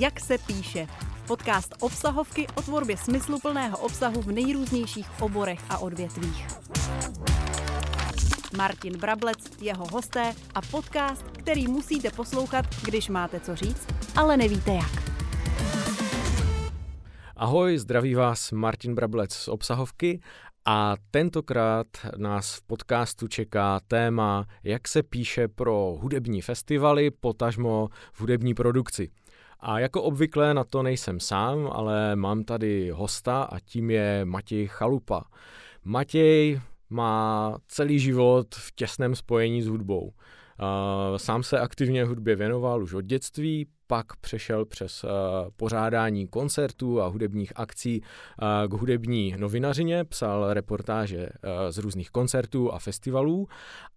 Jak se píše. Podcast obsahovky o tvorbě smysluplného obsahu v nejrůznějších oborech a odvětvích. Martin Brablec, jeho hosté a podcast, který musíte poslouchat, když máte co říct, ale nevíte jak. Ahoj, zdraví vás Martin Brablec z obsahovky a tentokrát nás v podcastu čeká téma, jak se píše pro hudební festivaly, potažmo v hudební produkci. A jako obvykle na to nejsem sám, ale mám tady hosta a tím je Matěj Chalupa. Matěj má celý život v těsném spojení s hudbou. Sám se aktivně hudbě věnoval už od dětství, pak přešel přes uh, pořádání koncertů a hudebních akcí uh, k hudební novinařině, psal reportáže uh, z různých koncertů a festivalů,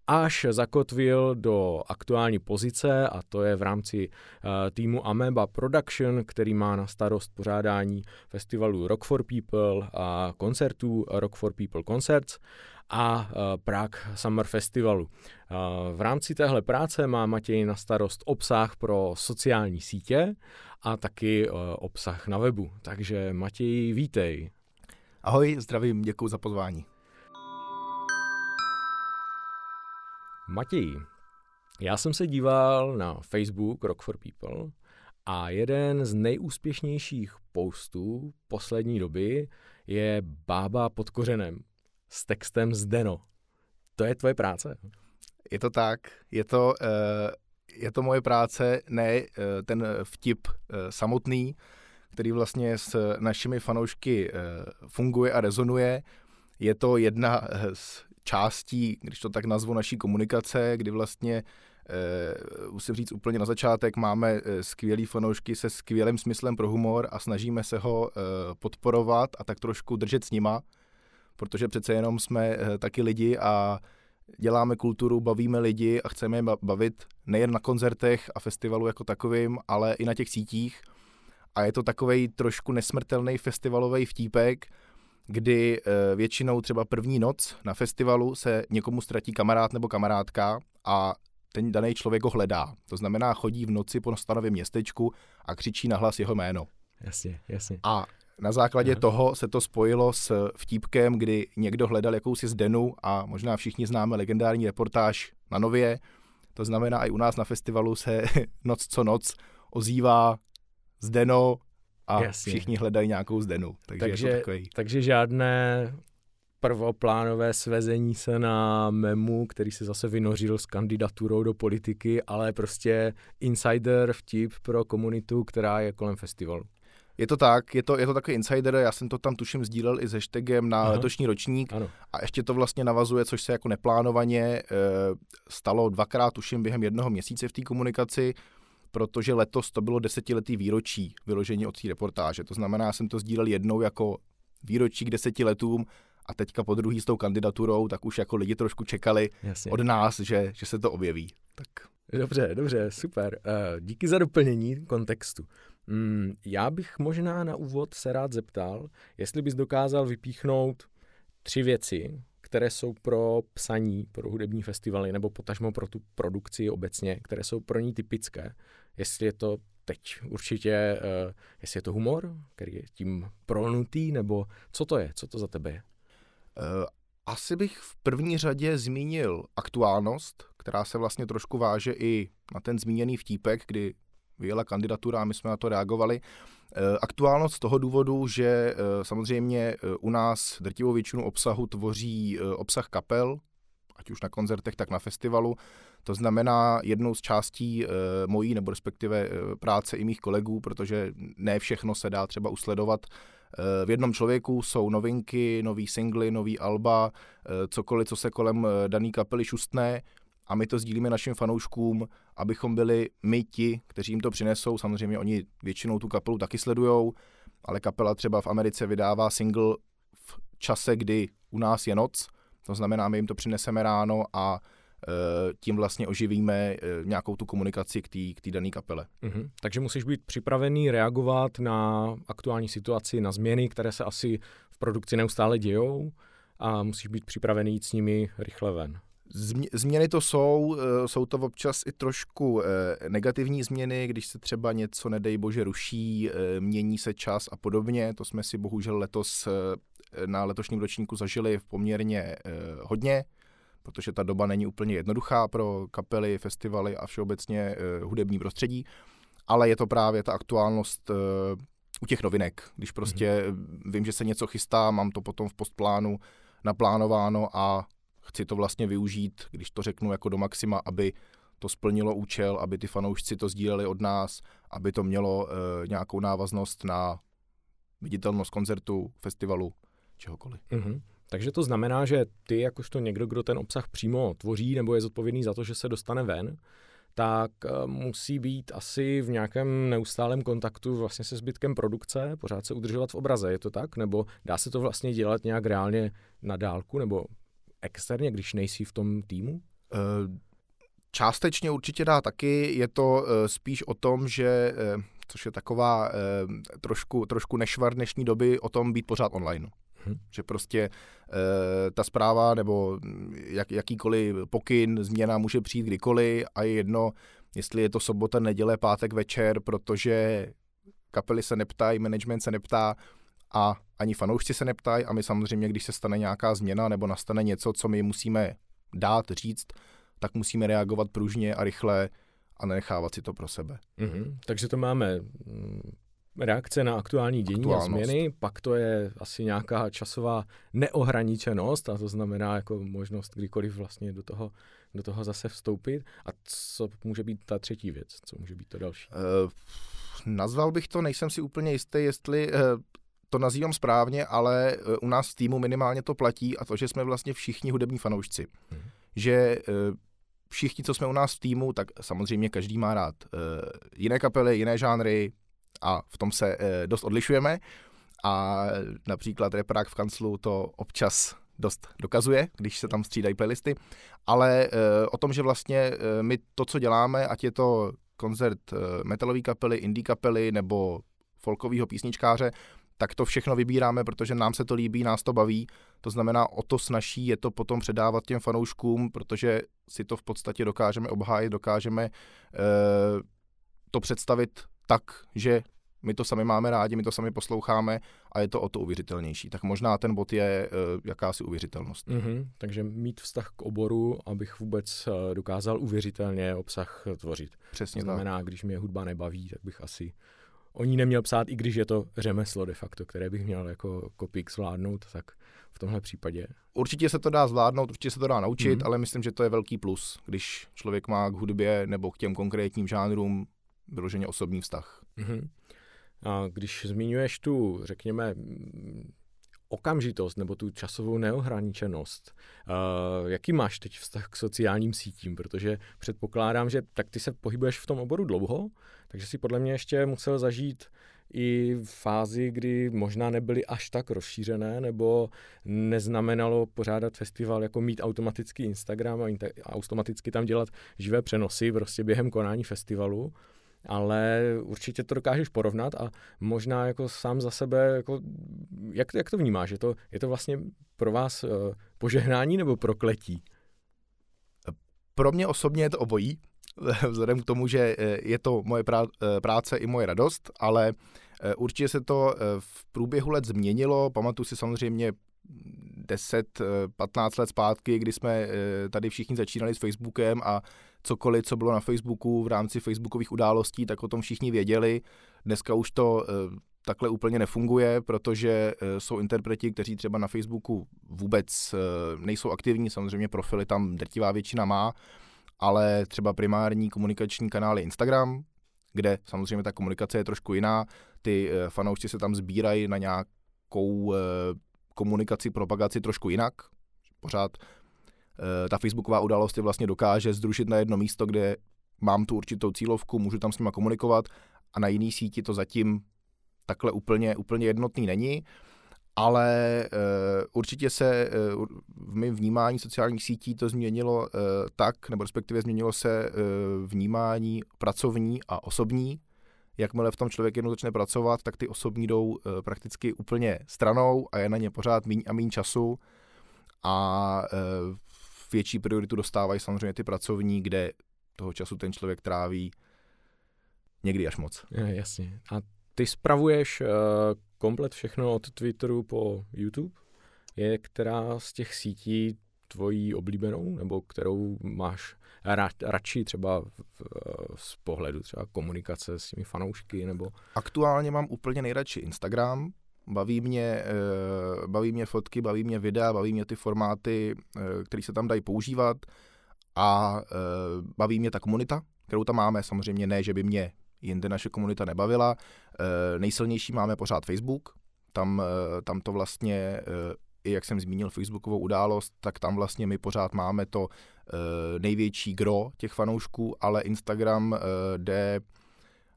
až zakotvil do aktuální pozice a to je v rámci týmu Ameba Production, který má na starost pořádání festivalů Rock for People a koncertů Rock for People Concerts a Prague Summer Festivalu. V rámci téhle práce má Matěj na starost obsah pro sociální sítě a taky obsah na webu. Takže Matěj, vítej. Ahoj, zdravím, děkuji za pozvání. Matěj, já jsem se díval na Facebook Rock for People a jeden z nejúspěšnějších postů poslední doby je Bába pod kořenem s textem Zdeno. To je tvoje práce? Je to tak, je to, uh, je to moje práce, ne uh, ten vtip uh, samotný, který vlastně s našimi fanoušky funguje a rezonuje. Je to jedna z částí, když to tak nazvu, naší komunikace, kdy vlastně Uh, musím říct úplně na začátek, máme skvělý fanoušky se skvělým smyslem pro humor a snažíme se ho uh, podporovat a tak trošku držet s nima protože přece jenom jsme eh, taky lidi a děláme kulturu, bavíme lidi a chceme je bavit nejen na koncertech a festivalu jako takovým, ale i na těch sítích. A je to takový trošku nesmrtelný festivalový vtípek, kdy eh, většinou třeba první noc na festivalu se někomu ztratí kamarád nebo kamarádka a ten daný člověk ho hledá. To znamená, chodí v noci po stanovém městečku a křičí na hlas jeho jméno. Jasně, jasně. A na základě Aha. toho se to spojilo s vtípkem, kdy někdo hledal jakousi zdenu a možná všichni známe legendární reportáž na Nově. To znamená, i u nás na festivalu se noc co noc ozývá zdeno a Jasně. všichni hledají nějakou zdenu. Takže, takže, je to takový... takže žádné prvoplánové svezení se na memu, který se zase vynořil s kandidaturou do politiky, ale prostě insider vtip pro komunitu, která je kolem festivalu. Je to tak, je to, je to takový insider, já jsem to tam tuším sdílel i s hashtagem na Aha. letošní ročník ano. a ještě to vlastně navazuje, což se jako neplánovaně e, stalo dvakrát tuším během jednoho měsíce v té komunikaci, protože letos to bylo desetiletý výročí vyložení od té reportáže. To znamená, já jsem to sdílel jednou jako výročí k deseti letům a teďka po druhý s tou kandidaturou, tak už jako lidi trošku čekali Jasně. od nás, že, že se to objeví. Tak. Dobře, dobře, super. Uh, díky za doplnění kontextu. Mm, já bych možná na úvod se rád zeptal, jestli bys dokázal vypíchnout tři věci, které jsou pro psaní, pro hudební festivaly nebo potažmo pro tu produkci obecně, které jsou pro ní typické. Jestli je to teď určitě, uh, jestli je to humor, který je tím prolnutý, nebo co to je, co to za tebe je? Uh, asi bych v první řadě zmínil aktuálnost, která se vlastně trošku váže i na ten zmíněný vtípek, kdy vyjela kandidatura a my jsme na to reagovali. Eh, aktuálnost z toho důvodu, že eh, samozřejmě eh, u nás drtivou většinu obsahu tvoří obsah kapel, ať už na koncertech, tak na festivalu. To znamená jednou z částí mojí, nebo respektive práce i mých kolegů, protože ne všechno se dá třeba usledovat v jednom člověku jsou novinky, nový singly, nový alba, cokoliv, co se kolem daný kapely šustne a my to sdílíme našim fanouškům, abychom byli my ti, kteří jim to přinesou. Samozřejmě oni většinou tu kapelu taky sledujou, ale kapela třeba v Americe vydává single v čase, kdy u nás je noc, to znamená, my jim to přineseme ráno a e, tím vlastně oživíme e, nějakou tu komunikaci k té dané kapele. Mm-hmm. Takže musíš být připravený reagovat na aktuální situaci, na změny, které se asi v produkci neustále dějou a musíš být připravený jít s nimi rychle ven. Změny to jsou, eh, jsou to občas i trošku eh, negativní změny, když se třeba něco, nedej bože, ruší, eh, mění se čas a podobně. To jsme si bohužel letos na letošním ročníku zažili v poměrně hodně, protože ta doba není úplně jednoduchá pro kapely, festivaly a všeobecně hudební prostředí, ale je to právě ta aktuálnost u těch novinek, když prostě mm-hmm. vím, že se něco chystá, mám to potom v postplánu naplánováno a chci to vlastně využít, když to řeknu jako do maxima, aby to splnilo účel, aby ty fanoušci to sdíleli od nás, aby to mělo e, nějakou návaznost na viditelnost koncertu, festivalu, čehokoliv. Mm-hmm. Takže to znamená, že ty, jakožto někdo, kdo ten obsah přímo tvoří nebo je zodpovědný za to, že se dostane ven, tak eh, musí být asi v nějakém neustálém kontaktu vlastně se zbytkem produkce, pořád se udržovat v obraze, je to tak? Nebo dá se to vlastně dělat nějak reálně na dálku, nebo externě, když nejsi v tom týmu? Eh, částečně určitě dá taky. Je to eh, spíš o tom, že, eh, což je taková trošku, trošku nešvar dnešní doby, o tom být pořád online. Hmm. Že prostě ta zpráva nebo jak, jakýkoliv pokyn, změna může přijít kdykoliv a je jedno, jestli je to sobota, neděle, pátek večer, protože kapely se neptají, management se neptá, a ani fanoušci se neptají a my samozřejmě, když se stane nějaká změna nebo nastane něco, co my musíme dát, říct, tak musíme reagovat pružně a rychle a nenechávat si to pro sebe. Mm-hmm. Takže to máme mm, reakce na aktuální dění a změny, pak to je asi nějaká časová neohraničenost a to znamená jako možnost kdykoliv vlastně do toho, do toho zase vstoupit. A co může být ta třetí věc? Co může být to další? Uh, nazval bych to, nejsem si úplně jistý, jestli uh, to nazývám správně, ale e, u nás v týmu minimálně to platí a to, že jsme vlastně všichni hudební fanoušci. Hmm. Že e, všichni, co jsme u nás v týmu, tak samozřejmě každý má rád e, jiné kapely, jiné žánry a v tom se dost odlišujeme. A například Reprák v kanclu to občas dost dokazuje, když se tam střídají playlisty, ale o tom, že vlastně my to, co děláme, ať je to koncert metalové kapely, indie kapely nebo folkového písničkáře, tak to všechno vybíráme, protože nám se to líbí, nás to baví. To znamená, o to snaží je to potom předávat těm fanouškům, protože si to v podstatě dokážeme obhájit, dokážeme e, to představit tak, že my to sami máme rádi, my to sami posloucháme a je to o to uvěřitelnější. Tak možná ten bod je e, jakási uvěřitelnost. Mm-hmm, takže mít vztah k oboru, abych vůbec e, dokázal uvěřitelně obsah tvořit. Přesně to znamená, tak. když mě hudba nebaví, tak bych asi o ní neměl psát, i když je to řemeslo de facto, které bych měl jako kopík zvládnout, tak v tomhle případě. Určitě se to dá zvládnout, určitě se to dá naučit, mm-hmm. ale myslím, že to je velký plus, když člověk má k hudbě nebo k těm konkrétním žánrům vyloženě osobní vztah. Mm-hmm. A když zmiňuješ tu, řekněme, okamžitost nebo tu časovou neohraničenost. Uh, jaký máš teď vztah k sociálním sítím? Protože předpokládám, že tak ty se pohybuješ v tom oboru dlouho, takže si podle mě ještě musel zažít i fázi, kdy možná nebyly až tak rozšířené, nebo neznamenalo pořádat festival jako mít automatický Instagram a automaticky tam dělat živé přenosy prostě během konání festivalu ale určitě to dokážeš porovnat a možná jako sám za sebe, jako, jak, jak to vnímáš? Je to, je to vlastně pro vás uh, požehnání nebo prokletí? Pro mě osobně je to obojí, vzhledem k tomu, že eh, je to moje eh, práce i moje radost, ale určitě se to v průběhu let změnilo. Pamatuju si samozřejmě 10-15 let zpátky, kdy jsme tady všichni začínali s Facebookem a cokoliv, co bylo na Facebooku v rámci facebookových událostí, tak o tom všichni věděli. Dneska už to eh, takhle úplně nefunguje, protože eh, jsou interpreti, kteří třeba na Facebooku vůbec eh, nejsou aktivní, samozřejmě profily tam drtivá většina má, ale třeba primární komunikační kanál je Instagram, kde samozřejmě ta komunikace je trošku jiná. Ty fanoušci se tam sbírají na nějakou komunikaci, propagaci trošku jinak. Pořád Eh, ta facebooková událost je vlastně dokáže združit na jedno místo, kde mám tu určitou cílovku, můžu tam s nima komunikovat a na jiný síti to zatím takhle úplně, úplně jednotný není, ale uh, určitě se uh, v mém vnímání sociálních sítí to změnilo tak, nebo respektive změnilo se vnímání pracovní a osobní. Jakmile v tom člověk jednou začne pracovat, tak ty osobní jdou uh, prakticky úplně stranou a je na ně pořád míň a míň času a uh, větší prioritu dostávají samozřejmě ty pracovní, kde toho času ten člověk tráví někdy až moc. Je, jasně. A ty spravuješ komplet všechno od Twitteru po YouTube? Je která z těch sítí tvojí oblíbenou, nebo kterou máš ra, radši třeba v, z pohledu třeba komunikace s těmi fanoušky, nebo? Aktuálně mám úplně nejradši Instagram, baví mě, eh, baví mě fotky, baví mě videa, baví mě ty formáty, eh, které se tam dají používat a eh, baví mě ta komunita, kterou tam máme. Samozřejmě ne, že by mě jinde naše komunita nebavila. Nejsilnější máme pořád Facebook, tam, tam to vlastně i jak jsem zmínil Facebookovou událost, tak tam vlastně my pořád máme to největší gro těch fanoušků, ale Instagram jde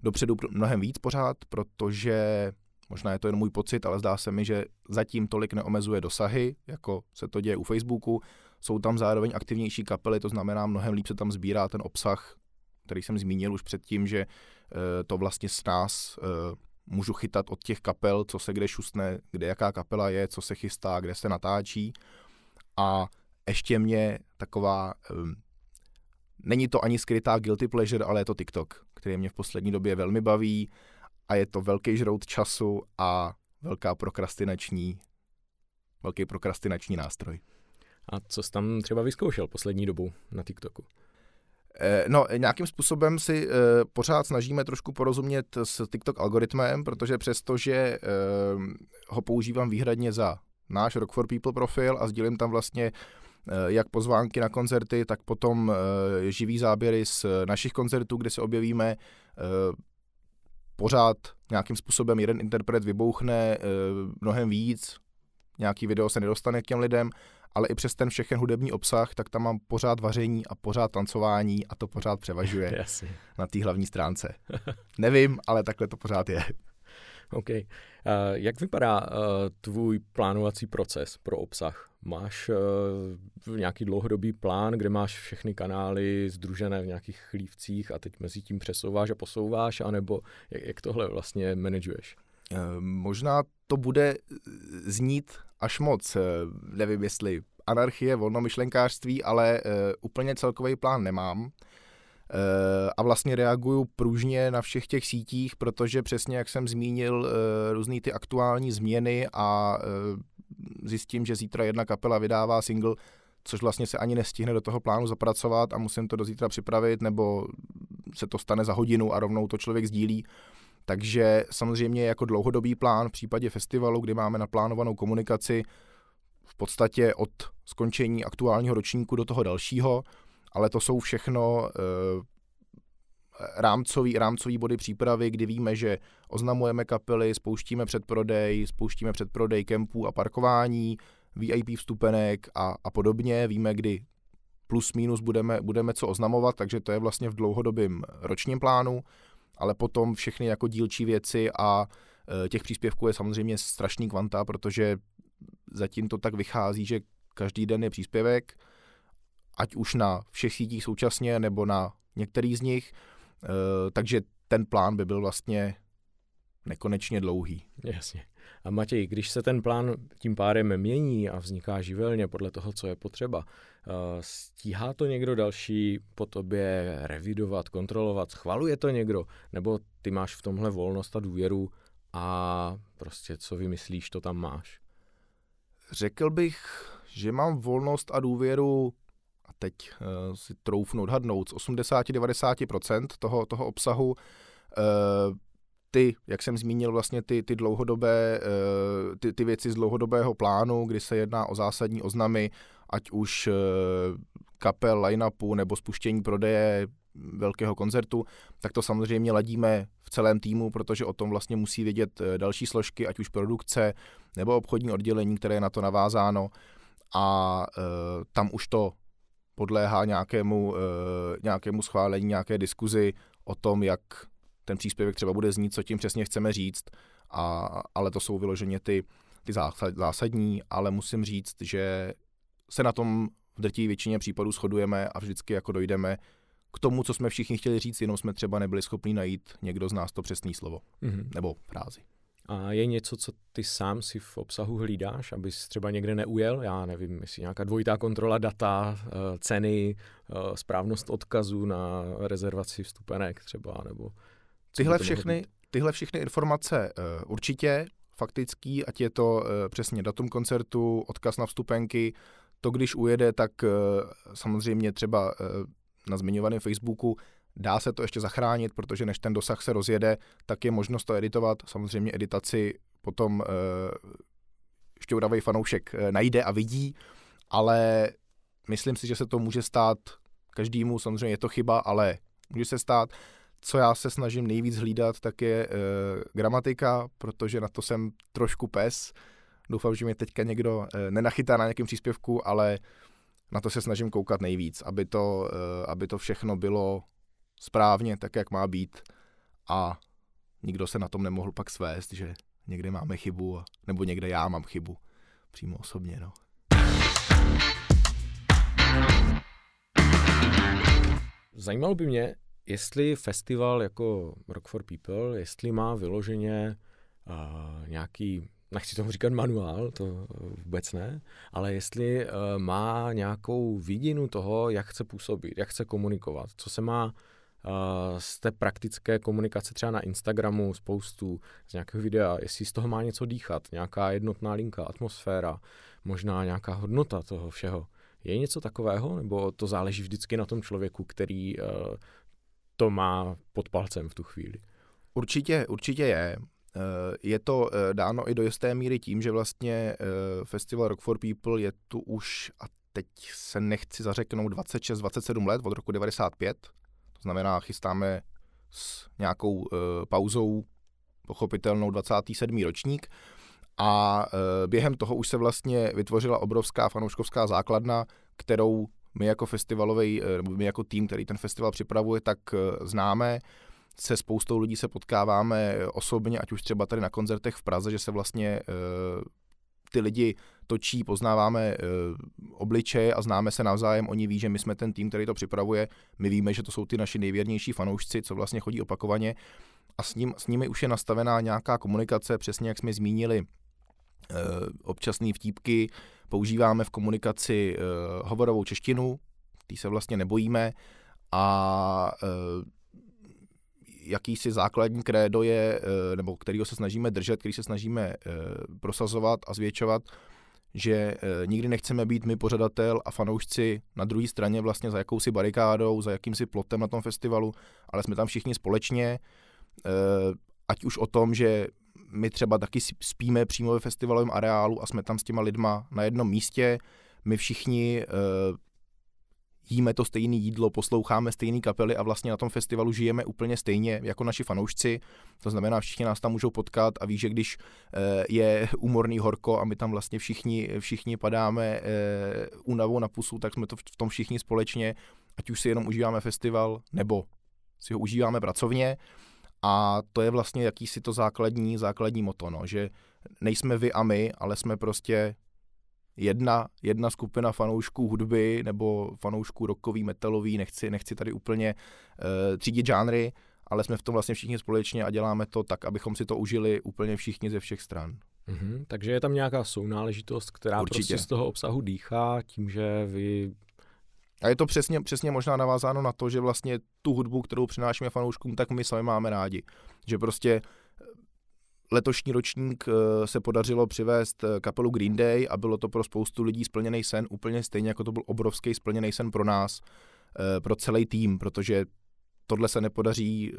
dopředu mnohem víc pořád, protože Možná je to jen můj pocit, ale zdá se mi, že zatím tolik neomezuje dosahy, jako se to děje u Facebooku. Jsou tam zároveň aktivnější kapely, to znamená mnohem líp se tam sbírá ten obsah, který jsem zmínil už předtím, že eh, to vlastně s nás eh, můžu chytat od těch kapel, co se kde šustne, kde jaká kapela je, co se chystá, kde se natáčí. A ještě mě taková, um, není to ani skrytá guilty pleasure, ale je to TikTok, který mě v poslední době velmi baví a je to velký žrout času a velká prokrastinační, velký prokrastinační nástroj. A co jsi tam třeba vyzkoušel poslední dobou na TikToku? Eh, no, nějakým způsobem si uh, pořád snažíme trošku porozumět s TikTok algoritmem, protože přestože uh, ho používám výhradně za náš Rock for People profil a sdílím tam vlastně jak pozvánky na koncerty, tak potom živý záběry z našich koncertů, kde se objevíme, pořád nějakým způsobem jeden interpret vybouchne mnohem víc, nějaký video se nedostane k těm lidem, ale i přes ten všechen hudební obsah, tak tam mám pořád vaření a pořád tancování a to pořád převažuje Jasně. na té hlavní stránce. Nevím, ale takhle to pořád je. OK. Uh, jak vypadá uh, tvůj plánovací proces pro obsah? Máš uh, nějaký dlouhodobý plán, kde máš všechny kanály združené v nějakých chlívcích a teď mezi tím přesouváš a posouváš, anebo jak, jak tohle vlastně manažuješ? Uh, možná to bude znít až moc. Uh, nevím, jestli anarchie, volnomyšlenkářství, ale úplně celkový plán nemám. Eh, a vlastně reaguju pružně na všech těch sítích, protože přesně jak jsem zmínil eh, různé ty aktuální změny a eh, zjistím, že zítra jedna kapela vydává single, což vlastně se ani nestihne do toho plánu zapracovat a musím to do zítra připravit, nebo se to stane za hodinu a rovnou to člověk sdílí. Takže samozřejmě jako dlouhodobý plán v případě festivalu, kdy máme naplánovanou komunikaci v podstatě od skončení aktuálního ročníku do toho dalšího, ale to jsou všechno uh, rámcový, rámcový body přípravy, kdy víme, že oznamujeme kapely, spouštíme předprodej, spouštíme předprodej kempů a parkování, VIP vstupenek a, a podobně. Víme, kdy plus minus budeme, budeme co oznamovat, takže to je vlastně v dlouhodobém ročním plánu, ale potom všechny jako dílčí věci a e, těch příspěvků je samozřejmě strašný kvanta, protože zatím to tak vychází, že každý den je příspěvek, ať už na všech sítích současně nebo na některý z nich, eh, takže ten plán by byl vlastně nekonečně dlouhý. Jasně. A Matěj, když se ten plán tím pádem mění a vzniká živelně podle toho, co je potřeba, eh, stíhá to někdo další po tobě revidovat, kontrolovat, schvaluje to někdo, nebo ty máš v tomhle volnost a důvěru a prostě co vymyslíš, to tam máš? Řekl bych, že mám volnost a důvěru a teď uh, si troufnu odhadnout, z 80-90% toho, toho obsahu uh, ty, jak jsem zmínil, vlastně ty, ty dlouhodobé, uh, ty, ty věci z dlouhodobého plánu, kdy se jedná o zásadní oznamy, ať už uh, kapel, line-upu nebo spuštění prodeje velkého koncertu, tak to samozřejmě ladíme v celém týmu, protože o tom vlastně musí vědět další složky, ať už produkce nebo obchodní oddělení, které je na to navázáno. A tam už to podléhá nějakému, nějakému schválení, nějaké diskuzi o tom, jak ten příspěvek třeba bude znít, co tím přesně chceme říct, a, ale to jsou vyloženě ty, ty zásadní, ale musím říct, že se na tom v drtí většině případů shodujeme a vždycky jako dojdeme k tomu, co jsme všichni chtěli říct, jenom jsme třeba nebyli schopni najít někdo z nás to přesné slovo mm-hmm. nebo frázi. A je něco, co ty sám si v obsahu hlídáš, abys třeba někde neujel? Já nevím, jestli nějaká dvojitá kontrola data, eh, ceny, eh, správnost odkazu na rezervaci vstupenek třeba, nebo... Tyhle všechny, tyhle všechny informace uh, určitě, faktický, ať je to uh, přesně datum koncertu, odkaz na vstupenky, to když ujede, tak uh, samozřejmě třeba uh, na zmiňovaném Facebooku Dá se to ještě zachránit, protože než ten dosah se rozjede, tak je možnost to editovat. Samozřejmě editaci potom e, šťouravý fanoušek e, najde a vidí, ale myslím si, že se to může stát každému, samozřejmě je to chyba, ale může se stát. Co já se snažím nejvíc hlídat, tak je e, gramatika, protože na to jsem trošku pes. Doufám, že mě teďka někdo e, nenachytá na nějakém příspěvku, ale na to se snažím koukat nejvíc, aby to, e, aby to všechno bylo správně, tak jak má být a nikdo se na tom nemohl pak svést, že někde máme chybu, nebo někde já mám chybu, přímo osobně, no. Zajímalo by mě, jestli festival jako Rock for People, jestli má vyloženě uh, nějaký, nechci tomu říkat manuál, to vůbec ne, ale jestli uh, má nějakou vidinu toho, jak chce působit, jak chce komunikovat, co se má z té praktické komunikace třeba na Instagramu spoustu z nějakého videa, jestli z toho má něco dýchat, nějaká jednotná linka, atmosféra, možná nějaká hodnota toho všeho. Je něco takového, nebo to záleží vždycky na tom člověku, který uh, to má pod palcem v tu chvíli? Určitě, určitě je. Eh, je to eh, dáno i do jisté míry tím, že vlastně festival Rock for People je tu už, a teď se nechci zařeknout, 26-27 let od roku 95, to znamená, chystáme s nějakou pauzou pochopitelnou 27. ročník a během toho už se vlastně vytvořila obrovská fanouškovská základna, kterou my jako festivalový, uh, nebo my jako tým, který ten festival připravuje, tak uh, známe. Se spoustou lidí se potkáváme osobně, ať už třeba tady na koncertech v Praze, že se vlastně ty lidi točí, poznáváme obličeje a známe se navzájem, oni ví, že my jsme ten tým, který to připravuje, my víme, že to jsou ty naši nejvěrnější fanoušci, co vlastně chodí opakovaně a s, ním, s nimi už je nastavená nějaká komunikace, přesně jak jsme zmínili, e, občasné vtípky, používáme v komunikaci e, hovorovou češtinu, tý se vlastně nebojíme a e, jakýsi základní krédo je, eh, nebo kterýho se snažíme držet, který se snažíme eh, prosazovat a zvětšovat, že nikdy nechceme být my pořadatel a fanoušci na druhé straně vlastně za jakousi barikádou, za jakýmsi plotem na tom festivalu, ale jsme tam všichni společně, ať už o tom, že my třeba taky spíme přímo ve festivalovém areálu a jsme tam s těma lidma na jednom místě, my všichni jíme to stejné jídlo, posloucháme stejné kapely a vlastně na tom festivalu žijeme úplně stejně jako naši fanoušci. To znamená, všichni nás tam můžou potkat a ví, že když eh, je úmorný horko a my tam vlastně všichni, všichni padáme eh, únavou na pusu, tak jsme to v tom všichni společně, ať už si jenom užíváme festival, nebo si ho užíváme pracovně. A to je vlastně jakýsi to základní, základní moto, no, že nejsme vy a my, ale jsme prostě jedna, jedna skupina fanoušků hudby nebo fanoušků rockový, metalový, nechci, nechci tady úplně uh, třídit žánry, ale jsme v tom vlastně všichni společně a děláme to tak, abychom si to užili úplně všichni ze všech stran. Mm-hmm, takže je tam nějaká sounáležitost, která Určitě. prostě z toho obsahu dýchá tím, že vy a je to přesně, přesně možná navázáno na to, že vlastně tu hudbu, kterou přinášíme fanouškům, tak my sami máme rádi. Že prostě letošní ročník eh, se podařilo přivést eh, kapelu Green Day a bylo to pro spoustu lidí splněný sen, úplně stejně jako to byl obrovský splněný sen pro nás, eh, pro celý tým, protože tohle se nepodaří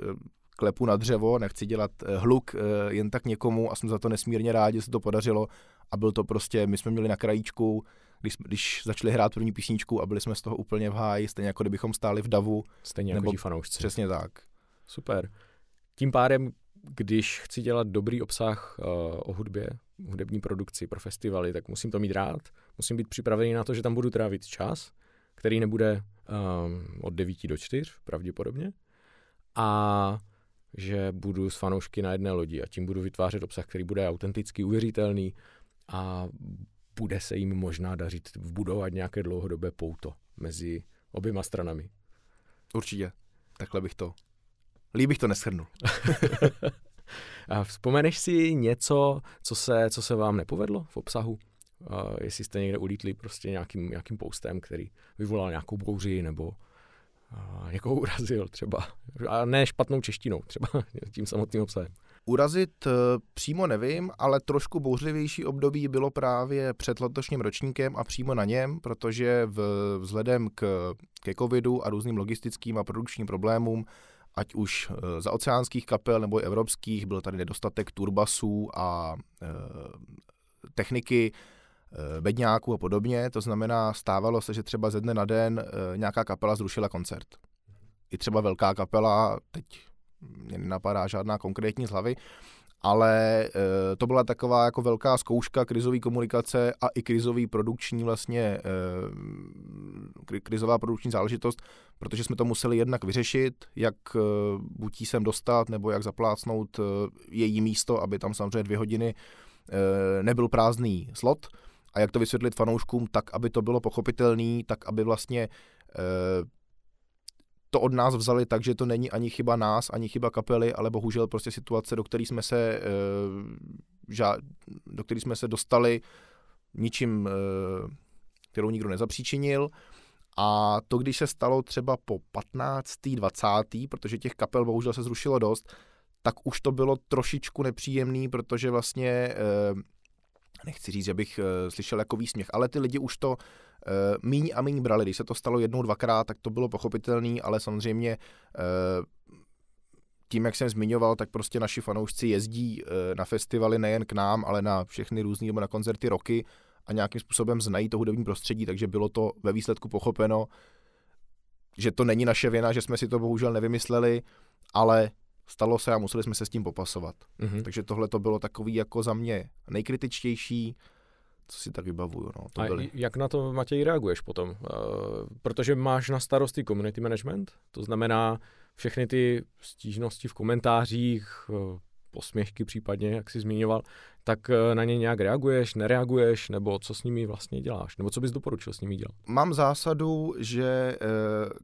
klepu na dřevo, nechci dělat hluk jen tak někomu a jsem za to nesmírně rád, že se to podařilo a byl to prostě, my jsme měli na krajíčku, když, když začali hrát první písničku a byli jsme z toho úplně v háji, stejně jako kdybychom stáli v davu. Stejně jako nebo, fanoušci. Přesně tak. Super. Tím pádem když chci dělat dobrý obsah uh, o hudbě, hudební produkci pro festivaly, tak musím to mít rád, musím být připravený na to, že tam budu trávit čas, který nebude um, od 9 do 4 pravděpodobně a že budu s fanoušky na jedné lodi a tím budu vytvářet obsah, který bude autentický, uvěřitelný a bude se jim možná dařit vbudovat nějaké dlouhodobé pouto mezi oběma stranami. Určitě. Takhle bych to Líbých to neshrnul. A vzpomeneš si něco, co se, co se vám nepovedlo v obsahu? Uh, jestli jste někde ulítli prostě nějakým, nějakým postem, který vyvolal nějakou bouři nebo uh, někoho urazil třeba. A ne špatnou češtinou, třeba tím samotným obsahem. Urazit eh, přímo nevím, ale trošku bouřlivější období bylo právě před letošním ročníkem a přímo na něm, protože v, vzhledem k, ke covidu a různým logistickým a produkčním problémům, ať už eh, za oceánských kapel nebo evropských, byl tady nedostatek turbasů a e, techniky, e, bedňáků a podobně. To znamená, stávalo se, že třeba ze dne na den e, nějaká kapela zrušila koncert. I třeba velká kapela, teď mě nenapadá žádná konkrétní z hlavy, ale e, to byla taková jako velká zkouška krizové komunikace a i krizový produkční vlastně, e, krizová produkční záležitost, protože jsme to museli jednak vyřešit, jak e, buď sem dostat, nebo jak zaplácnout e, její místo, aby tam samozřejmě dvě hodiny e, nebyl prázdný slot. A jak to vysvětlit fanouškům tak, aby to bylo pochopitelné, tak aby vlastně to od nás vzali tak, že to není ani chyba nás, ani chyba kapely, ale bohužel prostě situace, do které jsme se, eh, do který jsme se dostali ničím, eh, kterou nikdo nezapříčinil. A to, když se stalo třeba po 15. 20., protože těch kapel bohužel se zrušilo dost, tak už to bylo trošičku nepříjemný, protože vlastně eh, nechci říct, že bych slyšel jako výsměch, ale ty lidi už to míň a míň brali. Když se to stalo jednou, dvakrát, tak to bylo pochopitelné, ale samozřejmě uh, tím, jak jsem zmiňoval, tak prostě naši fanoušci jezdí uh, na festivaly nejen k nám, ale na všechny různé nebo na koncerty roky a nějakým způsobem znají to hudební prostředí, takže bylo to ve výsledku pochopeno, že to není naše vina, že jsme si to bohužel nevymysleli, ale stalo se a museli jsme se s tím popasovat. Mm-hmm. Takže tohle to bylo takový jako za mě nejkritičtější, co si tak vybavuju. No, to byly. A jak na to, Matěj, reaguješ potom? Uh, protože máš na starosti community management, to znamená všechny ty stížnosti v komentářích, uh, posměšky případně, jak jsi zmiňoval, tak uh, na ně nějak reaguješ, nereaguješ, nebo co s nimi vlastně děláš? Nebo co bys doporučil s nimi dělat? Mám zásadu, že uh,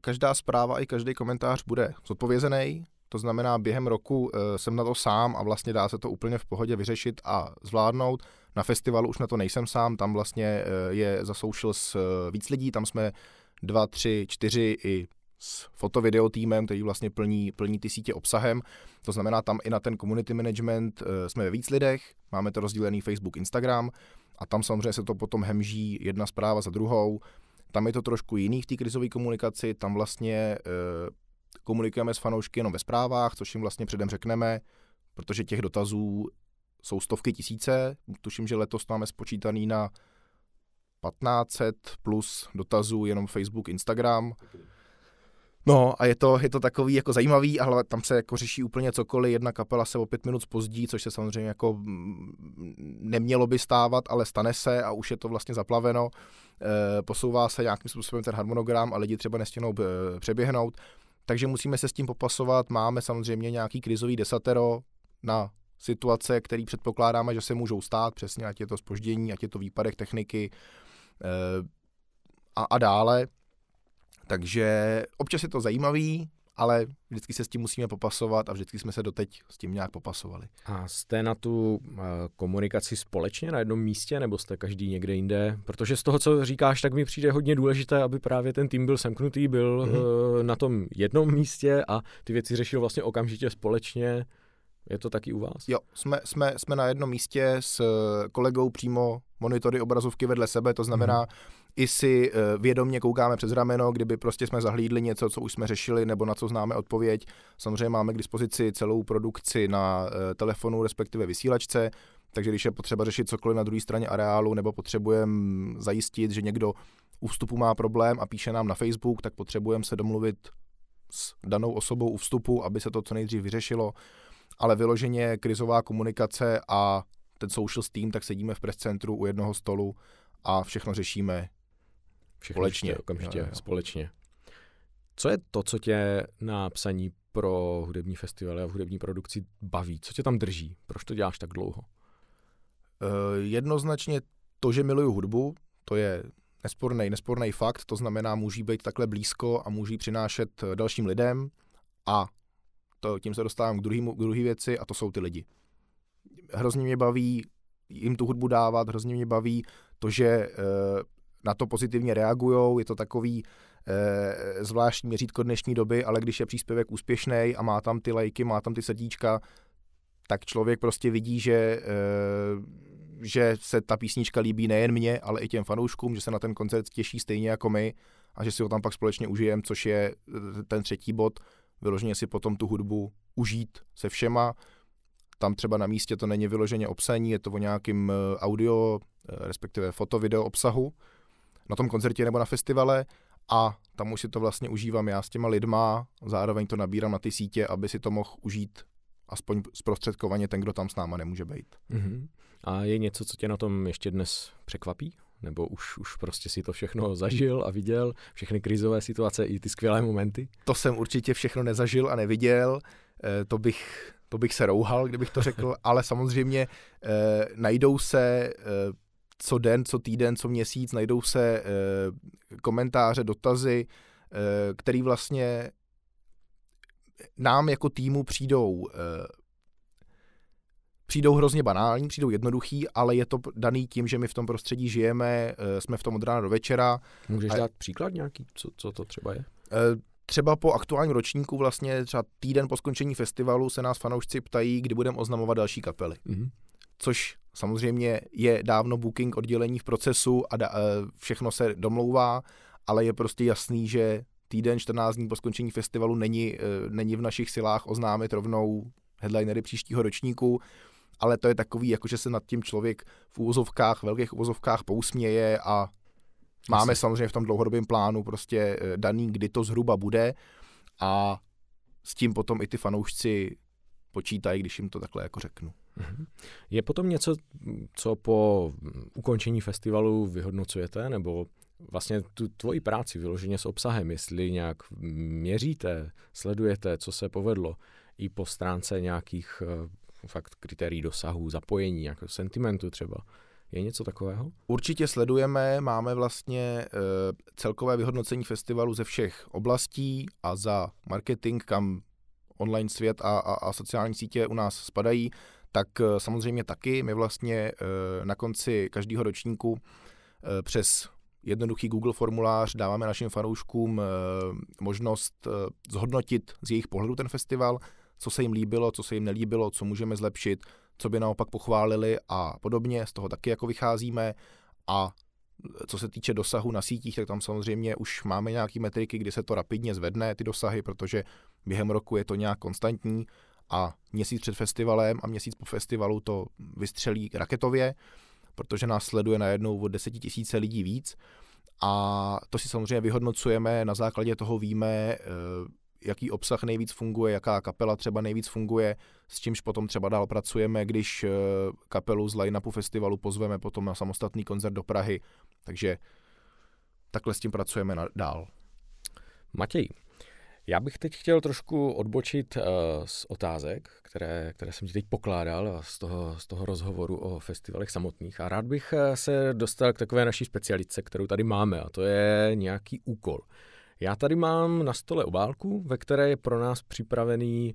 každá zpráva i každý komentář bude zodpovězený, to znamená, během roku jsem na to sám a vlastně dá se to úplně v pohodě vyřešit a zvládnout. Na festivalu už na to nejsem sám, tam vlastně eh, je za socials eh, víc lidí, tam jsme dva, tři, čtyři i s fotovideo týmem, který vlastně plní, plní ty sítě obsahem. To znamená, tam i na ten community management eh, jsme ve víc lidech, máme to rozdělený Facebook, Instagram a tam samozřejmě se to potom hemží jedna zpráva za druhou. Tam je to trošku jiný v té krizové komunikaci, tam vlastně komunikujeme s fanoušky jenom ve zprávách, což jim vlastně předem řekneme, protože těch dotazů jsou stovky tisíce. Tuším, že letos máme spočítaný na 1500 plus dotazů jenom Facebook, Instagram. No a je to, je to takový jako zajímavý, ale tam se jako řeší úplně cokoliv. Jedna kapela se o pět minut pozdí, což se samozřejmě jako mm, nemělo by stávat, ale stane se a už je to vlastně zaplaveno. E, posouvá se nějakým způsobem ten harmonogram a lidi třeba nestěnou e, přeběhnout. Takže musíme se s tím popasovat. Máme samozřejmě nějaký krizový desatero na situace, které předpokládáme, že se můžou stát, přesně ať je to spoždění, ať je to výpadek techniky e, a, a dále. Takže občas je to zajímavý, ale vždycky se s tím musíme popasovat a vždycky jsme se doteď s tím nějak popasovali. A jste na tu uh, komunikaci společně na jednom místě, nebo jste každý někde jinde? Protože z toho, co říkáš, tak mi přijde hodně důležité, aby právě ten tým byl semknutý, byl mm-hmm. na tom jednom místě a ty věci řešil vlastně okamžitě společně. Je to taky u vás? Jo, jsme, jsme, jsme na jednom místě s kolegou přímo monitory obrazovky vedle sebe, to znamená, mm. i si eh, vědomně koukáme přes rameno, kdyby prostě jsme zahlídli něco, co už jsme řešili, nebo na co známe odpověď. Samozřejmě máme k dispozici celou produkci na eh, telefonu, respektive vysílačce, takže když je potřeba řešit cokoliv na druhé straně areálu, nebo potřebujeme zajistit, že někdo u vstupu má problém a píše nám na Facebook, tak potřebujeme se domluvit s danou osobou u vstupu, aby se to co nejdřív vyřešilo ale vyloženě krizová komunikace a ten social tým, tak sedíme v press centru u jednoho stolu a všechno řešíme všechno společně. Řešíte, okamžitě jo, jo. společně. Co je to, co tě na psaní pro hudební festivaly a hudební produkci baví? Co tě tam drží? Proč to děláš tak dlouho? Uh, jednoznačně to, že miluju hudbu, to je nesporný, nesporný fakt, to znamená, můžu být takhle blízko a můžu přinášet dalším lidem a to, tím se dostávám k druhé věci a to jsou ty lidi. Hrozně mě baví jim tu hudbu dávat, hrozně mě baví to, že e, na to pozitivně reagují, je to takový e, zvláštní měřítko dnešní doby, ale když je příspěvek úspěšný a má tam ty lajky, má tam ty srdíčka, tak člověk prostě vidí, že, e, že se ta písnička líbí nejen mně, ale i těm fanouškům, že se na ten koncert těší stejně jako my a že si ho tam pak společně užijeme, což je ten třetí bod, vyloženě si potom tu hudbu užít se všema. Tam třeba na místě to není vyloženě obsaní, je to o nějakým audio, respektive foto-video obsahu na tom koncertě nebo na festivale a tam už si to vlastně užívám já s těma lidma, zároveň to nabírám na ty sítě, aby si to mohl užít aspoň zprostředkovaně ten, kdo tam s náma nemůže být. Mm-hmm. A je něco, co tě na tom ještě dnes překvapí? Nebo už, už prostě si to všechno zažil a viděl, všechny krizové situace i ty skvělé momenty? To jsem určitě všechno nezažil a neviděl, e, to bych, to bych se rouhal, kdybych to řekl, ale samozřejmě e, najdou se e, co den, co týden, co měsíc najdou se komentáře, dotazy, který vlastně nám jako týmu přijdou přijdou hrozně banální, přijdou jednoduchý, ale je to daný tím, že my v tom prostředí žijeme, jsme v tom od rána do večera. Můžeš a... dát příklad nějaký, co, co to třeba je? Třeba po aktuálním ročníku, vlastně třeba týden po skončení festivalu se nás fanoušci ptají, kdy budeme oznamovat další kapely. Mm-hmm což samozřejmě je dávno booking oddělení v procesu a da, eh, všechno se domlouvá, ale je prostě jasný, že týden, 14 dní po skončení festivalu není, eh, není v našich silách oznámit rovnou headlinery příštího ročníku, ale to je takový, jako že se nad tím člověk v úvozovkách, velkých úvozovkách pousměje a máme Jasně. samozřejmě v tom dlouhodobém plánu prostě eh, daný, kdy to zhruba bude a s tím potom i ty fanoušci počítají, když jim to takhle jako řeknu. Mhm. Je potom něco, co po ukončení festivalu vyhodnocujete, nebo vlastně tu tvoji práci vyloženě s obsahem, jestli nějak měříte, sledujete, co se povedlo, i po stránce nějakých eh, fakt kritérií dosahu, zapojení, nějakého sentimentu třeba. Je něco takového? Určitě sledujeme, máme vlastně e, celkové vyhodnocení festivalu ze všech oblastí a za marketing, kam online svět a, a, a sociální sítě u nás spadají, tak eh, samozřejmě taky. My vlastně eh, na konci každého ročníku přes jednoduchý Google formulář dáváme našim fanouškům možnost zhodnotit z jejich pohledu ten festival, co se jim líbilo, co se jim nelíbilo, co můžeme zlepšit, co by naopak pochválili a podobně. Z toho taky jako vycházíme. A co se týče dosahu na sítích, tak tam samozřejmě už máme nějaké metriky, kdy se to rapidně zvedne, ty dosahy, protože během roku je to nějak konstantní. A měsíc před festivalem a měsíc po festivalu to vystřelí raketově, protože nás sleduje najednou o deseti tisíce lidí víc. A to si samozřejmě vyhodnocujeme, na základě toho víme, eh, jaký obsah nejvíc funguje, jaká kapela třeba nejvíc funguje, s čímž potom třeba dál pracujeme, když eh, kapelu z line-upu festivalu pozveme potom na samostatný koncert do Prahy. Takže takhle s tím pracujeme dál. Matěj, já bych teď chtěl trošku odbočit uh, z otázek, které, které jsem ti teď pokládal z toho, z toho rozhovoru o festivalech samotných a rád bych eh, se dostal k takové naší specialitce, kterou tady máme a to je nějaký úkol. Já tady mám na stole obálku, ve které je pro nás připravený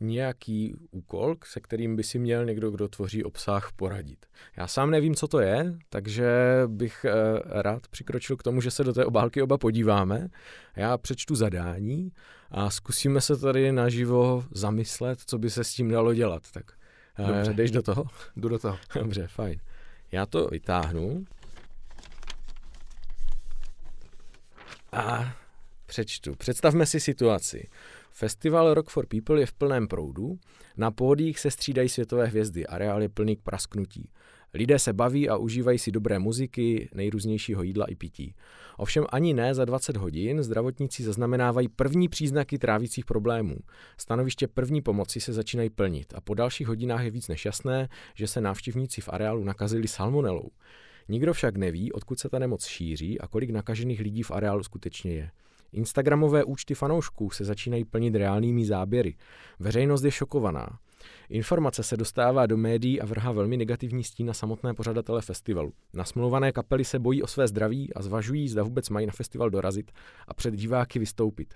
nějaký úkol, se kterým by si měl někdo, kdo tvoří obsah, poradit. Já sám nevím, co to je, takže bych eh, rád přikročil k tomu, že se do té obálky oba podíváme. Já přečtu zadání a zkusíme se tady naživo zamyslet, co by se s tím dalo dělat. Tak eh, Dobře. jdeš do toho? Jdu do toho. Dobře, fajn. Já to vytáhnu. A přečtu. Představme si situaci. Festival Rock for People je v plném proudu, na pódiích se střídají světové hvězdy, areál je plný k prasknutí. Lidé se baví a užívají si dobré muziky, nejrůznějšího jídla i pití. Ovšem ani ne za 20 hodin zdravotníci zaznamenávají první příznaky trávících problémů. Stanoviště první pomoci se začínají plnit a po dalších hodinách je víc nešťastné, že se návštěvníci v areálu nakazili salmonelou. Nikdo však neví, odkud se ta nemoc šíří a kolik nakažených lidí v areálu skutečně je. Instagramové účty fanoušků se začínají plnit reálnými záběry. Veřejnost je šokovaná. Informace se dostává do médií a vrhá velmi negativní stín na samotné pořadatele festivalu. Nasmluvané kapely se bojí o své zdraví a zvažují, zda vůbec mají na festival dorazit a před diváky vystoupit.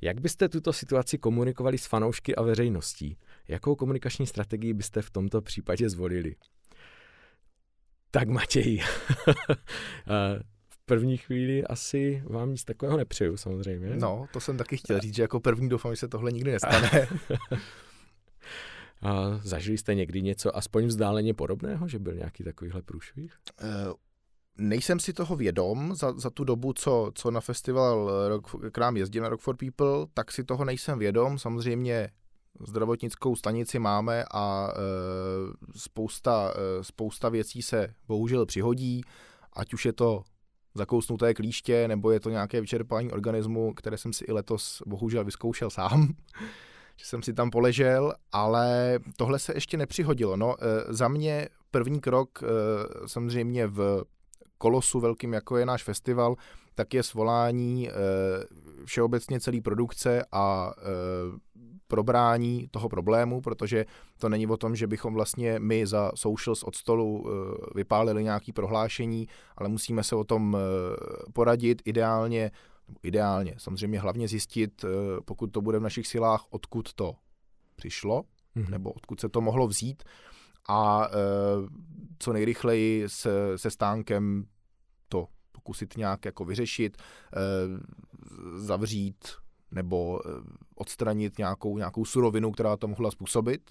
Jak byste tuto situaci komunikovali s fanoušky a veřejností? Jakou komunikační strategii byste v tomto případě zvolili? Tak Matěj, v první chvíli asi vám nic takového nepřeju samozřejmě. No, to jsem taky chtěl říct, že jako první doufám, že se tohle nikdy nestane. A zažili jste někdy něco aspoň vzdáleně podobného, že byl nějaký takovýhle průšvih? Uh, nejsem si toho vědom za, za tu dobu, co, co na festival Rock, k nám jezdí na Rock for People, tak si toho nejsem vědom. Samozřejmě zdravotnickou stanici máme a e, spousta, e, spousta věcí se bohužel přihodí, ať už je to zakousnuté klíště, nebo je to nějaké vyčerpání organismu, které jsem si i letos bohužel vyzkoušel sám, že jsem si tam poležel, ale tohle se ještě nepřihodilo. No, e, za mě první krok e, samozřejmě v kolosu velkým, jako je náš festival, tak je svolání e, všeobecně celý produkce a e, probrání toho problému, protože to není o tom, že bychom vlastně my za socials od stolu e, vypálili nějaké prohlášení, ale musíme se o tom e, poradit ideálně, ideálně, samozřejmě hlavně zjistit, e, pokud to bude v našich silách, odkud to přišlo, mm-hmm. nebo odkud se to mohlo vzít a co nejrychleji se, se stánkem to pokusit nějak jako vyřešit, zavřít nebo e, odstranit nějakou, nějakou surovinu, která to mohla způsobit.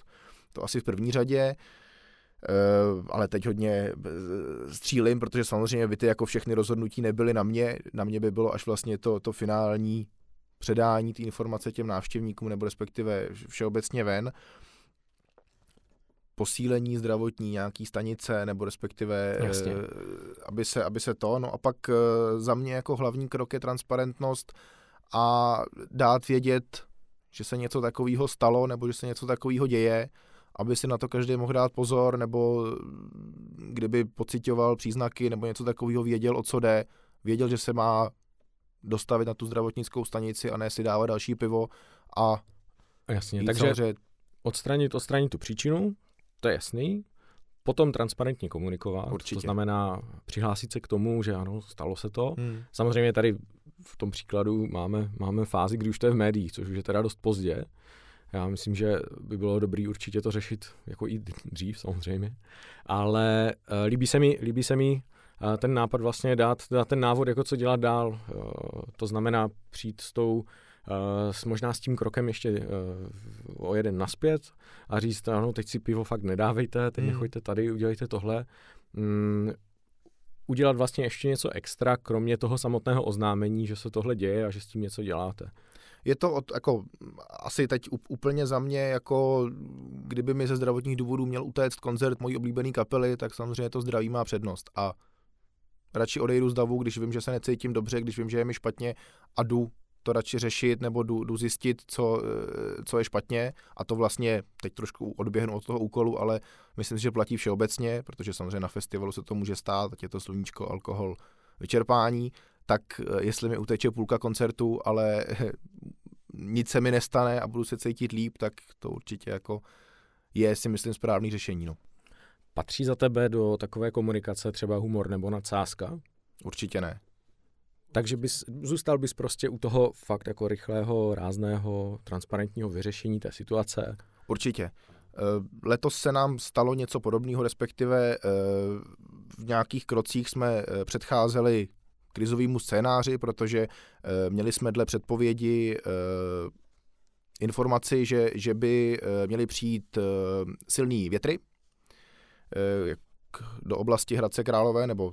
To asi v první řadě. Uh, ale teď hodně střílim, protože samozřejmě vy ty jako všechny rozhodnutí nebyly na mě, na mě by bylo až vlastně to, to finální předání té informace těm návštěvníkům nebo respektive všeobecně ven posílení zdravotní nějaký stanice, nebo respektive, Jasně. Eh, aby, se, aby se to, no a pak eh, za mě jako hlavní krok je transparentnost a dát vědět, že se něco takového stalo, nebo že se něco takového děje, aby si na to každý mohl dát pozor, nebo kdyby pocitoval příznaky, nebo něco takového věděl, o co jde, věděl, že se má dostavit na tu zdravotnickou stanici a ne si dávat další pivo a Jasně, takže odstranit, odstranit tu příčinu, to je jasný. Potom transparentně komunikovat, Určitě. to znamená přihlásit se k tomu, že ano, stalo se to. Hmm. Samozřejmě tady v tom příkladu máme, máme fázi, kdy už to je v médiích, což už je teda dost pozdě. Já myslím, že by bylo dobré určitě to řešit jako i dřív samozřejmě, ale uh, líbí se mi, líbí se mi uh, ten nápad vlastně dát, dát ten návod, jako co dělat dál. Uh, to znamená přijít s tou s možná s tím krokem ještě uh, o jeden naspět a říct, ano, teď si pivo fakt nedávejte, teď hmm. nechoďte tady, udělejte tohle. Um, udělat vlastně ještě něco extra, kromě toho samotného oznámení, že se tohle děje a že s tím něco děláte. Je to od, jako, asi teď úplně za mě, jako kdyby mi ze zdravotních důvodů měl utéct koncert mojí oblíbené kapely, tak samozřejmě to zdraví má přednost. A radši odejdu z davu, když vím, že se necítím dobře, když vím, že je mi špatně a jdu to radši řešit nebo jdu, jdu zjistit, co, eh, co je špatně a to vlastně teď trošku odběhnu od toho úkolu, ale myslím si, že platí všeobecně, protože samozřejmě na festivalu se to může stát, ať je to sluníčko, alkohol, vyčerpání, tak eh, jestli mi uteče půlka koncertu, ale nic se mi nestane a budu se cítit líp, tak to určitě jako je si myslím správný řešení. No. Patří za tebe do takové komunikace třeba humor nebo nadsázka? Určitě ne. Takže bys, zůstal bys prostě u toho fakt jako rychlého, rázného, transparentního vyřešení té situace? Určitě. Eh, letos se nám stalo něco podobného, respektive eh, v nějakých krocích jsme eh, předcházeli krizovému scénáři, protože měli jsme dle předpovědi informaci, že, že by měly přijít silný větry, do oblasti Hradce Králové nebo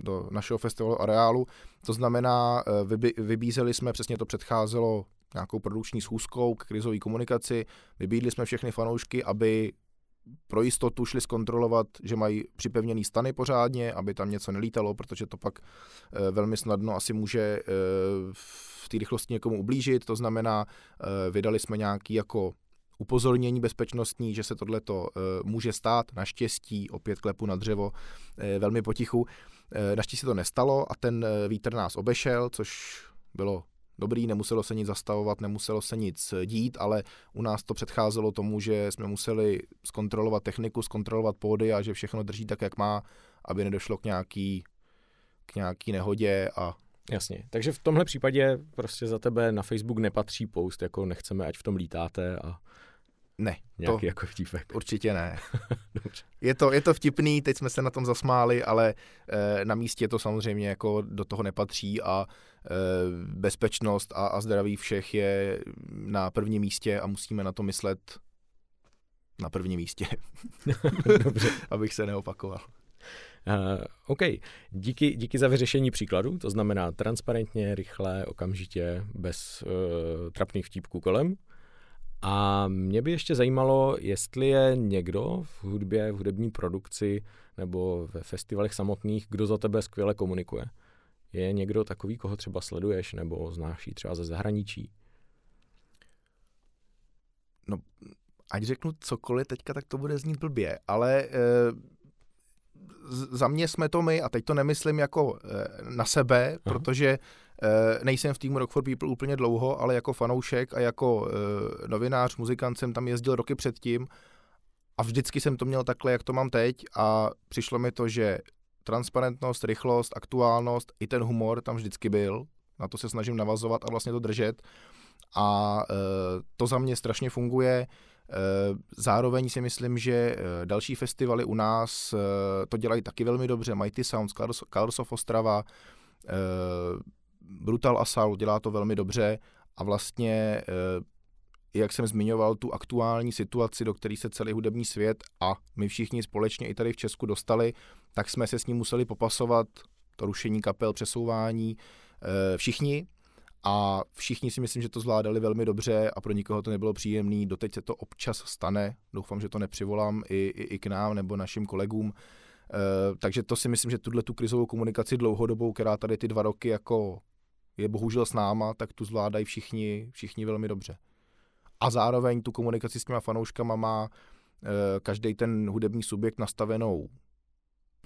do našeho festivalu areálu. To znamená, eh, vybízeli jsme, přesně to předcházelo nějakou produkční schůzkou k krizové komunikaci, vybídli jsme všechny fanoušky, aby pro jistotu šli zkontrolovat, že mají připevněný stany pořádně, aby tam něco nelítalo, protože to pak eh, velmi snadno asi může eh, v té rychlosti někomu ublížit. To znamená, vydali jsme nějaký jako upozornění bezpečnostní, že se tohleto uh, může stát, naštěstí, opět klepu na dřevo, uh, velmi potichu. Uh, naštěstí to nestalo a ten vítr nás obešel, což bylo dobrý, nemuselo se nic zastavovat, nemuselo se nic dít, ale u nás to předcházelo tomu, že jsme museli zkontrolovat techniku, zkontrolovat pódy a že všechno drží tak, jak má, aby nedošlo k nějaký, k nějaký nehodě a Jasně, takže v tomhle případě prostě za tebe na Facebook nepatří post, jako nechceme, ať v tom lítáte a ne, nějaký to jako vtipek. Určitě ne. je, to, je to vtipný, teď jsme se na tom zasmáli, ale e, na místě to samozřejmě jako do toho nepatří a e, bezpečnost a, a zdraví všech je na prvním místě a musíme na to myslet na prvním místě. Dobře. Abych se neopakoval. Uh, OK, díky, díky za vyřešení příkladu, to znamená transparentně, rychle, okamžitě, bez uh, trapných vtípků kolem. A mě by ještě zajímalo, jestli je někdo v hudbě, v hudební produkci nebo ve festivalech samotných, kdo za tebe skvěle komunikuje. Je někdo takový, koho třeba sleduješ nebo znáš třeba ze zahraničí? No, ať řeknu cokoliv teďka, tak to bude znít blbě, ale e, za mě jsme to my, a teď to nemyslím jako e, na sebe, Aha. protože nejsem v týmu Rock for People úplně dlouho, ale jako fanoušek a jako e, novinář, muzikant jsem tam jezdil roky předtím a vždycky jsem to měl takhle, jak to mám teď a přišlo mi to, že transparentnost, rychlost, aktuálnost i ten humor tam vždycky byl, na to se snažím navazovat a vlastně to držet a e, to za mě strašně funguje. Eh, zároveň si myslím, že eh, další festivaly u nás eh, to dělají taky velmi dobře. Mighty Sounds, Colors of Ostrava, Brutal Assault dělá to velmi dobře a vlastně, jak jsem zmiňoval, tu aktuální situaci, do které se celý hudební svět a my všichni společně i tady v Česku dostali, tak jsme se s ním museli popasovat, to rušení kapel, přesouvání, všichni, a všichni si myslím, že to zvládali velmi dobře a pro nikoho to nebylo příjemné. Doteď se to občas stane, doufám, že to nepřivolám i, i, i k nám nebo našim kolegům. E, takže to si myslím, že tuhle tu krizovou komunikaci dlouhodobou, která tady ty dva roky jako je bohužel s náma, tak tu zvládají všichni, všichni velmi dobře. A zároveň tu komunikaci s těma fanouškama má e, každý ten hudební subjekt nastavenou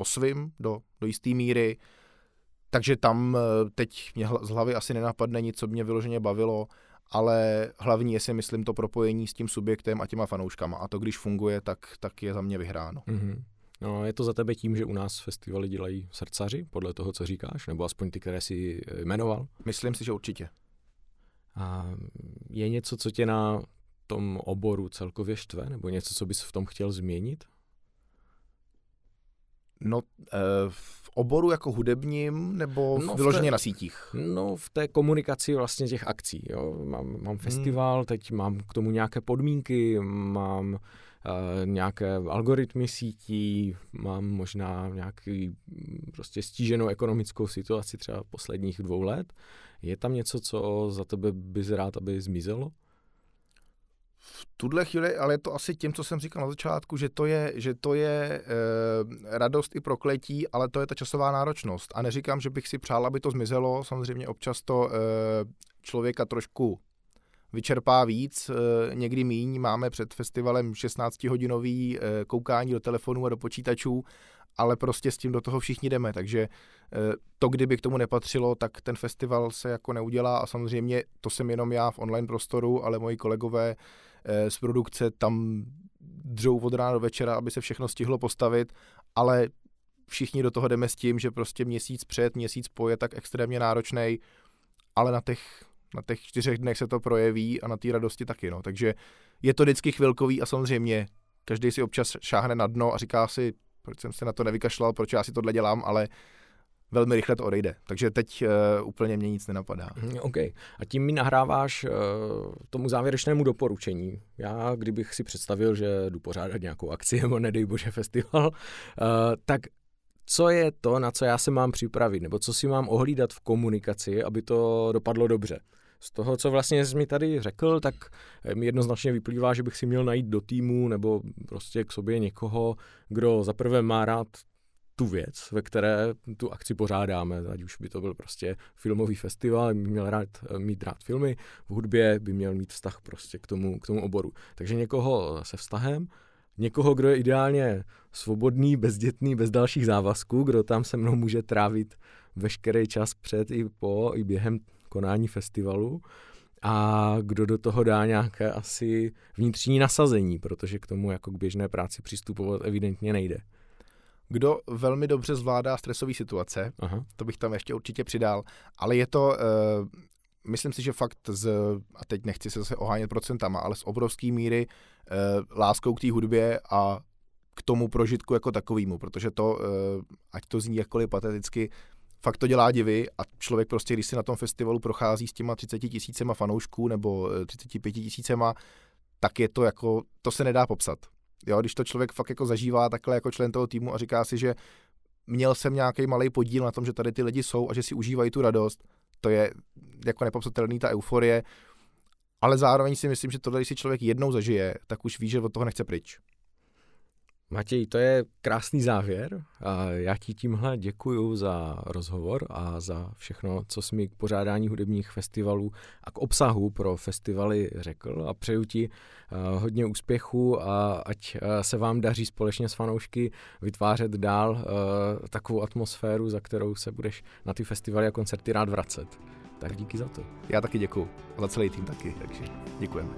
po svým do, do jisté míry. Takže tam eh, teď mě z hlavy asi nenapadne nic, co mě vyloženě bavilo, ale hlavní je si myslím to propojení s tím subjektem a těma fanouškama. A to, když funguje, tak, tak je za mě vyhráno. Mm-hmm. No, je to za tebe tím, že u nás festivaly dělají srdcaři, podle toho, co říkáš, nebo aspoň ty, které si eh, jmenoval? Myslím si, že určitě. A je něco, co tě na tom oboru celkově štve, nebo něco, co bys v tom chtěl změnit? No, eh, v oboru jako hudebním nebo no, vyloženě té, na sítích? No, v té komunikaci vlastně těch akcí. Jo. Mám, mám hmm. festival, hmm. teď mám k tomu nějaké podmínky, mám nějaké algoritmy sítí, mám možná nějaký prostě stíženou ekonomickou situaci třeba posledních dvou let. Je tam něco, co za tebe bys rád, aby zmizelo? v tuhle chvíli, ale je to asi tím, co jsem říkal na začátku, že to je, že to je e, radost i prokletí, ale to je ta časová náročnost. A neříkám, že bych si přál, aby to zmizelo. Samozřejmě občas to e, člověka trošku vyčerpá víc, e, někdy míň. Máme před festivalem 16-hodinový e, koukání do telefonů a do počítačů, ale prostě s tím do toho všichni jdeme, takže to, kdyby k tomu nepatřilo, tak ten festival se jako neudělá. A samozřejmě to jsem jenom já v online prostoru, ale moji kolegové Eh, z produkce tam dřou od rána do večera, aby se všechno stihlo postavit, ale všichni do toho jdeme s tím, že prostě měsíc před, měsíc po je tak extrémně náročný, ale na těch, na těch čtyřech dnech se to projeví a na té radosti taky. No. Takže je to vždycky chvilkový a samozřejmě každý si občas šáhne na dno a říká si, proč jsem se na to nevykašlal, proč já si tohle dělám, ale velmi rychle to odejde. Takže teď uh, úplně mě nic nenapadá. Mhm, OK. A tím mi nahráváš uh, tomu závěrečnému doporučení. Já, kdybych si představil, že jdu pořádat nějakou akci nebo nedej bože festival, uh, tak co je to, na co já se mám připravit, nebo co si mám ohlídat v komunikaci, aby to dopadlo dobře. Z toho, co vlastně jsi mi tady řekl, tak mi jednoznačně vyplývá, že bych si měl najít do týmu nebo prostě k sobě někoho, kdo zaprvé má rád tu věc, ve které tu akci pořádáme, ať už by to byl prostě filmový festival, by měl rád, mít rád filmy, v hudbě by měl mít vztah prostě k tomu, k tomu oboru. Takže někoho se vztahem, někoho, kdo je ideálně svobodný, bezdětný, bez dalších závazků, kdo tam se mnou může trávit veškerý čas před i po, i během konání festivalu a kdo do toho dá nějaké asi vnitřní nasazení, protože k tomu jako k běžné práci přistupovat evidentně nejde. kdo velmi dobře zvládá stresové situace, Aha. to bych tam ještě určitě přidal, ale je to, uh, myslím si, že fakt z, a teď nechci se zase ohánět procentama, ale z obrovské míry uh, láskou k té hudbě a k tomu prožitku jako takovýmu, protože to, uh, ať to zní jakkoliv pateticky, fakt to dělá divy a člověk prostě, když si na tom festivalu prochází s těma 30 tisícema fanoušků nebo 35 tisícema, tak je to jako, to se nedá popsat. Jo, když to člověk fakt jako zažívá takhle jako člen toho týmu a říká si, že měl jsem nějaký malý podíl na tom, že tady ty lidi jsou a že si užívají tu radost, to je jako nepopsatelný ta euforie, ale zároveň si myslím, že tohle, když si člověk jednou zažije, tak už ví, že od toho nechce pryč. Matěj, to je krásný závěr. A já ti tímhle děkuji za rozhovor a za všechno, co jsi mi k pořádání hudebních festivalů a k obsahu pro festivaly řekl a přeju ti uh, hodně úspěchu a ať uh, se vám daří společně s fanoušky vytvářet dál uh, takovou atmosféru, za kterou se budeš na ty festivaly a koncerty rád vracet. Tak díky za to. Já taky děkuji. Za celý tým taky, takže děkujeme.